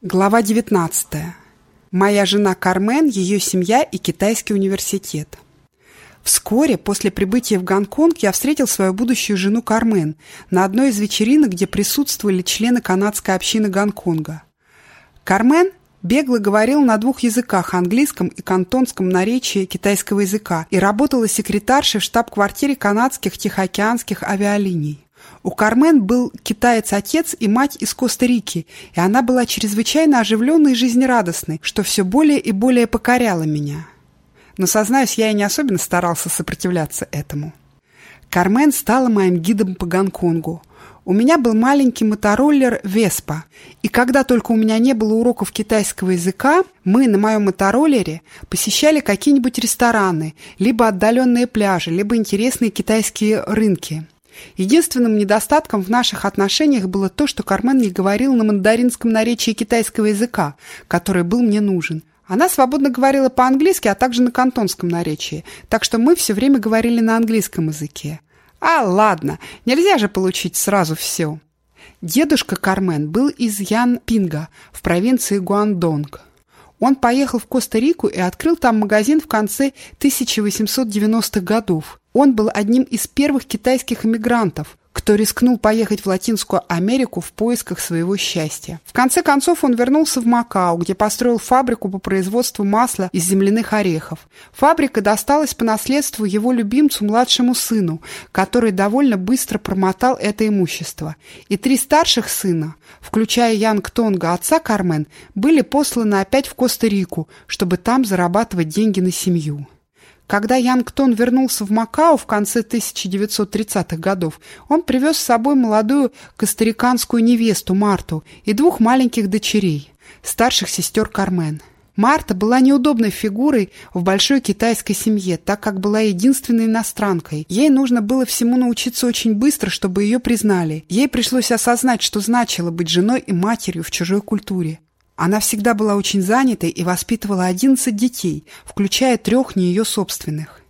Глава 19. Моя жена Кармен, ее семья и китайский университет. Вскоре после прибытия в Гонконг я встретил свою будущую жену Кармен на одной из вечеринок, где присутствовали члены канадской общины Гонконга. Кармен бегло говорил на двух языках – английском и кантонском наречии китайского языка и работала секретаршей в штаб-квартире канадских тихоокеанских авиалиний. У Кармен был китаец-отец и мать из Коста-Рики, и она была чрезвычайно оживленной и жизнерадостной, что все более и более покоряло меня. Но, сознаюсь, я и не особенно старался сопротивляться этому. Кармен стала моим гидом по Гонконгу. У меня был маленький мотороллер «Веспа», и когда только у меня не было уроков китайского языка, мы на моем мотороллере посещали какие-нибудь рестораны, либо отдаленные пляжи, либо интересные китайские рынки – Единственным недостатком в наших отношениях было то, что Кармен не говорил на мандаринском наречии китайского языка, который был мне нужен. Она свободно говорила по-английски, а также на кантонском наречии, так что мы все время говорили на английском языке. А, ладно, нельзя же получить сразу все. Дедушка Кармен был из Ян-Пинга в провинции Гуандонг. Он поехал в Коста-Рику и открыл там магазин в конце 1890-х годов. Он был одним из первых китайских иммигрантов, кто рискнул поехать в Латинскую Америку в поисках своего счастья. В конце концов он вернулся в Макао, где построил фабрику по производству масла из земляных орехов. Фабрика досталась по наследству его любимцу, младшему сыну, который довольно быстро промотал это имущество. И три старших сына, включая Янг Тонга, отца Кармен, были посланы опять в Коста-Рику, чтобы там зарабатывать деньги на семью. Когда Янгтон вернулся в Макао в конце 1930-х годов, он привез с собой молодую костариканскую невесту Марту и двух маленьких дочерей, старших сестер Кармен. Марта была неудобной фигурой в большой китайской семье, так как была единственной иностранкой. Ей нужно было всему научиться очень быстро, чтобы ее признали. Ей пришлось осознать, что значило быть женой и матерью в чужой культуре. Она всегда была очень занятой и воспитывала 11 детей, включая трех не ее собственных.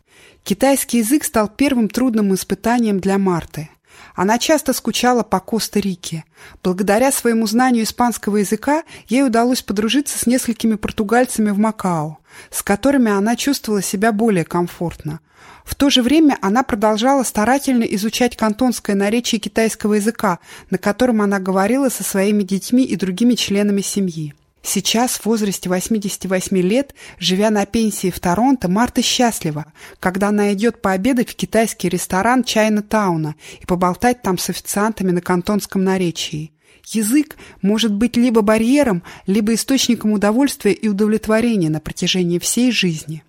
Китайский язык стал первым трудным испытанием для Марты. Она часто скучала по Коста-Рике. Благодаря своему знанию испанского языка ей удалось подружиться с несколькими португальцами в Макао, с которыми она чувствовала себя более комфортно. В то же время она продолжала старательно изучать кантонское наречие китайского языка, на котором она говорила со своими детьми и другими членами семьи. Сейчас, в возрасте 88 лет, живя на пенсии в Торонто, Марта счастлива, когда она идет пообедать в китайский ресторан Чайна Тауна и поболтать там с официантами на кантонском наречии. Язык может быть либо барьером, либо источником удовольствия и удовлетворения на протяжении всей жизни.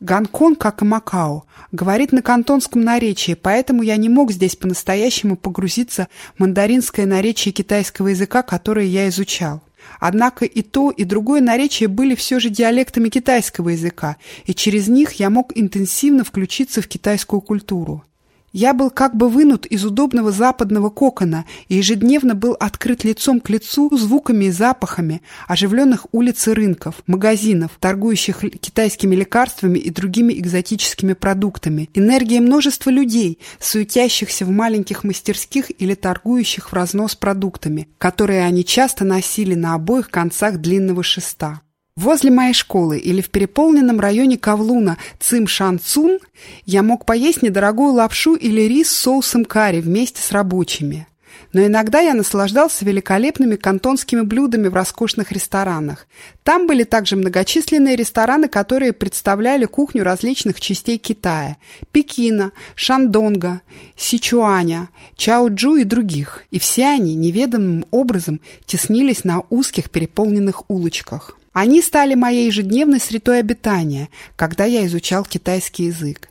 Гонконг, как и Макао, говорит на кантонском наречии, поэтому я не мог здесь по-настоящему погрузиться в мандаринское наречие китайского языка, которое я изучал. Однако и то, и другое наречие были все же диалектами китайского языка, и через них я мог интенсивно включиться в китайскую культуру. Я был как бы вынут из удобного западного кокона и ежедневно был открыт лицом к лицу звуками и запахами оживленных улиц и рынков, магазинов, торгующих китайскими лекарствами и другими экзотическими продуктами, энергией множества людей, суетящихся в маленьких мастерских или торгующих в разнос продуктами, которые они часто носили на обоих концах длинного шеста. Возле моей школы или в переполненном районе Кавлуна Цим-Шан-Цун я мог поесть недорогую лапшу или рис с соусом карри вместе с рабочими. Но иногда я наслаждался великолепными кантонскими блюдами в роскошных ресторанах. Там были также многочисленные рестораны, которые представляли кухню различных частей Китая – Пекина, Шандонга, Сичуаня, Чаоджу и других. И все они неведомым образом теснились на узких переполненных улочках. Они стали моей ежедневной средой обитания, когда я изучал китайский язык.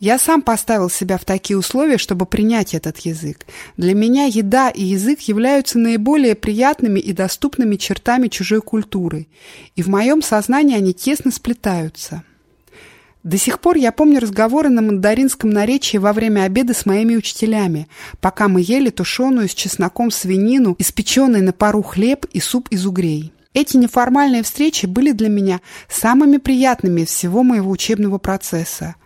Я сам поставил себя в такие условия, чтобы принять этот язык. Для меня еда и язык являются наиболее приятными и доступными чертами чужой культуры, и в моем сознании они тесно сплетаются. До сих пор я помню разговоры на мандаринском наречии во время обеда с моими учителями, пока мы ели тушеную с чесноком свинину, испеченный на пару хлеб и суп из угрей. Эти неформальные встречи были для меня самыми приятными всего моего учебного процесса.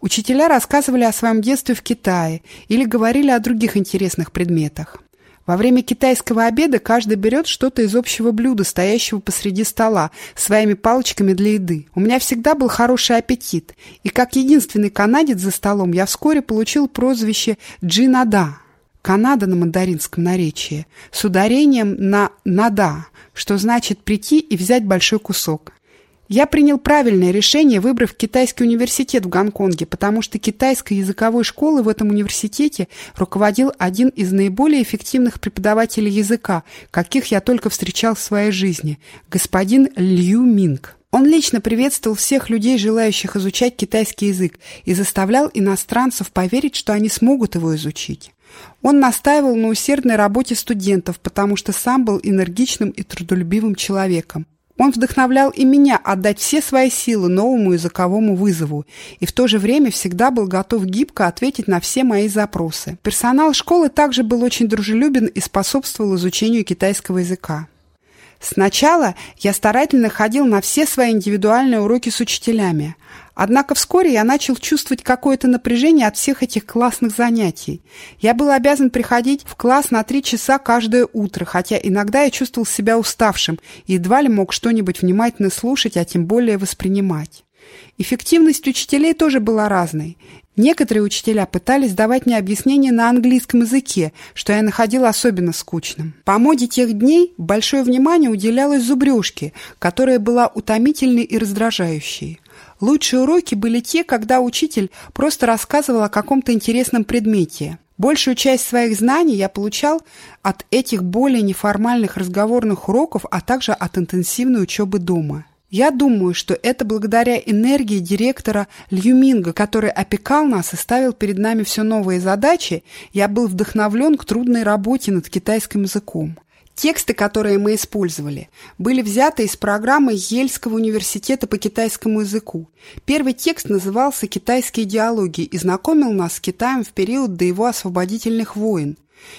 Учителя рассказывали о своем детстве в Китае или говорили о других интересных предметах. Во время китайского обеда каждый берет что-то из общего блюда, стоящего посреди стола, своими палочками для еды. У меня всегда был хороший аппетит, и как единственный канадец за столом я вскоре получил прозвище «Джинада» – Канада на мандаринском наречии, с ударением на «нада», что значит «прийти и взять большой кусок». Я принял правильное решение, выбрав китайский университет в Гонконге, потому что китайской языковой школой в этом университете руководил один из наиболее эффективных преподавателей языка, каких я только встречал в своей жизни, господин Лью Минг. Он лично приветствовал всех людей, желающих изучать китайский язык, и заставлял иностранцев поверить, что они смогут его изучить. Он настаивал на усердной работе студентов, потому что сам был энергичным и трудолюбивым человеком. Он вдохновлял и меня отдать все свои силы новому языковому вызову и в то же время всегда был готов гибко ответить на все мои запросы. Персонал школы также был очень дружелюбен и способствовал изучению китайского языка. Сначала я старательно ходил на все свои индивидуальные уроки с учителями. Однако вскоре я начал чувствовать какое-то напряжение от всех этих классных занятий. Я был обязан приходить в класс на три часа каждое утро, хотя иногда я чувствовал себя уставшим и едва ли мог что-нибудь внимательно слушать, а тем более воспринимать. Эффективность учителей тоже была разной. Некоторые учителя пытались давать мне объяснения на английском языке, что я находила особенно скучным. По моде тех дней большое внимание уделялось зубрежке, которая была утомительной и раздражающей. Лучшие уроки были те, когда учитель просто рассказывал о каком-то интересном предмете. Большую часть своих знаний я получал от этих более неформальных разговорных уроков, а также от интенсивной учебы дома. Я думаю, что это благодаря энергии директора Льюминга, который опекал нас и ставил перед нами все новые задачи, я был вдохновлен к трудной работе над китайским языком. Тексты, которые мы использовали, были взяты из программы Ельского университета по китайскому языку. Первый текст назывался «Китайские диалоги» и знакомил нас с Китаем в период до его освободительных войн.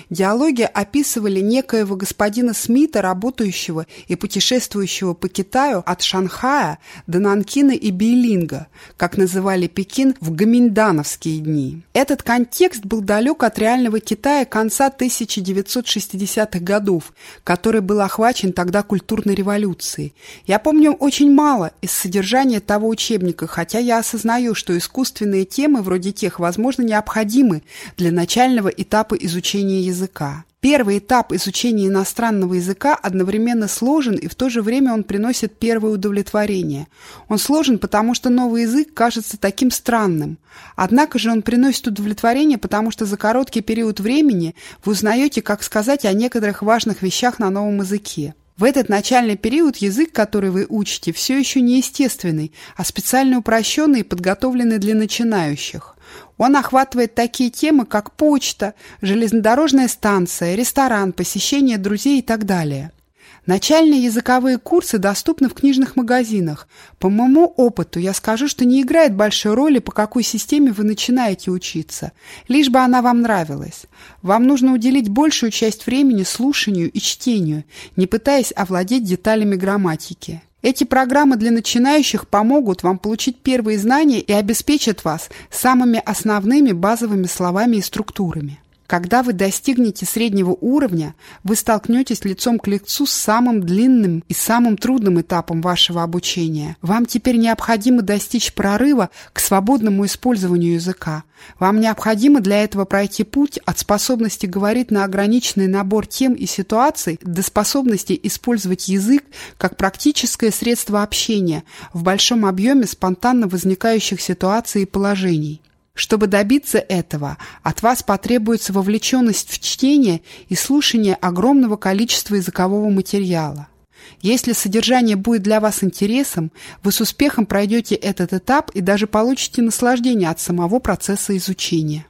Диалоги описывали некоего господина Смита, работающего и путешествующего по Китаю от Шанхая до Нанкина и Бейлинга, как называли Пекин в гаминдановские дни. Этот контекст был далек от реального Китая конца 1960-х годов, который был охвачен тогда культурной революцией. Я помню очень мало из содержания того учебника, хотя я осознаю, что искусственные темы вроде тех, возможно, необходимы для начального этапа изучения изучения языка. Первый этап изучения иностранного языка одновременно сложен, и в то же время он приносит первое удовлетворение. Он сложен, потому что новый язык кажется таким странным. Однако же он приносит удовлетворение, потому что за короткий период времени вы узнаете, как сказать о некоторых важных вещах на новом языке. В этот начальный период язык, который вы учите, все еще не естественный, а специально упрощенный и подготовленный для начинающих. Он охватывает такие темы, как почта, железнодорожная станция, ресторан, посещение друзей и так далее. Начальные языковые курсы доступны в книжных магазинах. По моему опыту я скажу, что не играет большой роли, по какой системе вы начинаете учиться, лишь бы она вам нравилась. Вам нужно уделить большую часть времени слушанию и чтению, не пытаясь овладеть деталями грамматики. Эти программы для начинающих помогут вам получить первые знания и обеспечат вас самыми основными базовыми словами и структурами. Когда вы достигнете среднего уровня, вы столкнетесь лицом к лицу с самым длинным и самым трудным этапом вашего обучения. Вам теперь необходимо достичь прорыва к свободному использованию языка. Вам необходимо для этого пройти путь от способности говорить на ограниченный набор тем и ситуаций до способности использовать язык как практическое средство общения в большом объеме спонтанно возникающих ситуаций и положений. Чтобы добиться этого, от вас потребуется вовлеченность в чтение и слушание огромного количества языкового материала. Если содержание будет для вас интересом, вы с успехом пройдете этот этап и даже получите наслаждение от самого процесса изучения.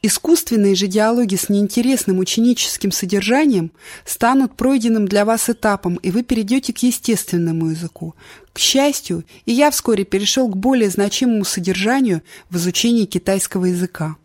Искусственные же диалоги с неинтересным ученическим содержанием станут пройденным для вас этапом, и вы перейдете к естественному языку. К счастью, и я вскоре перешел к более значимому содержанию в изучении китайского языка.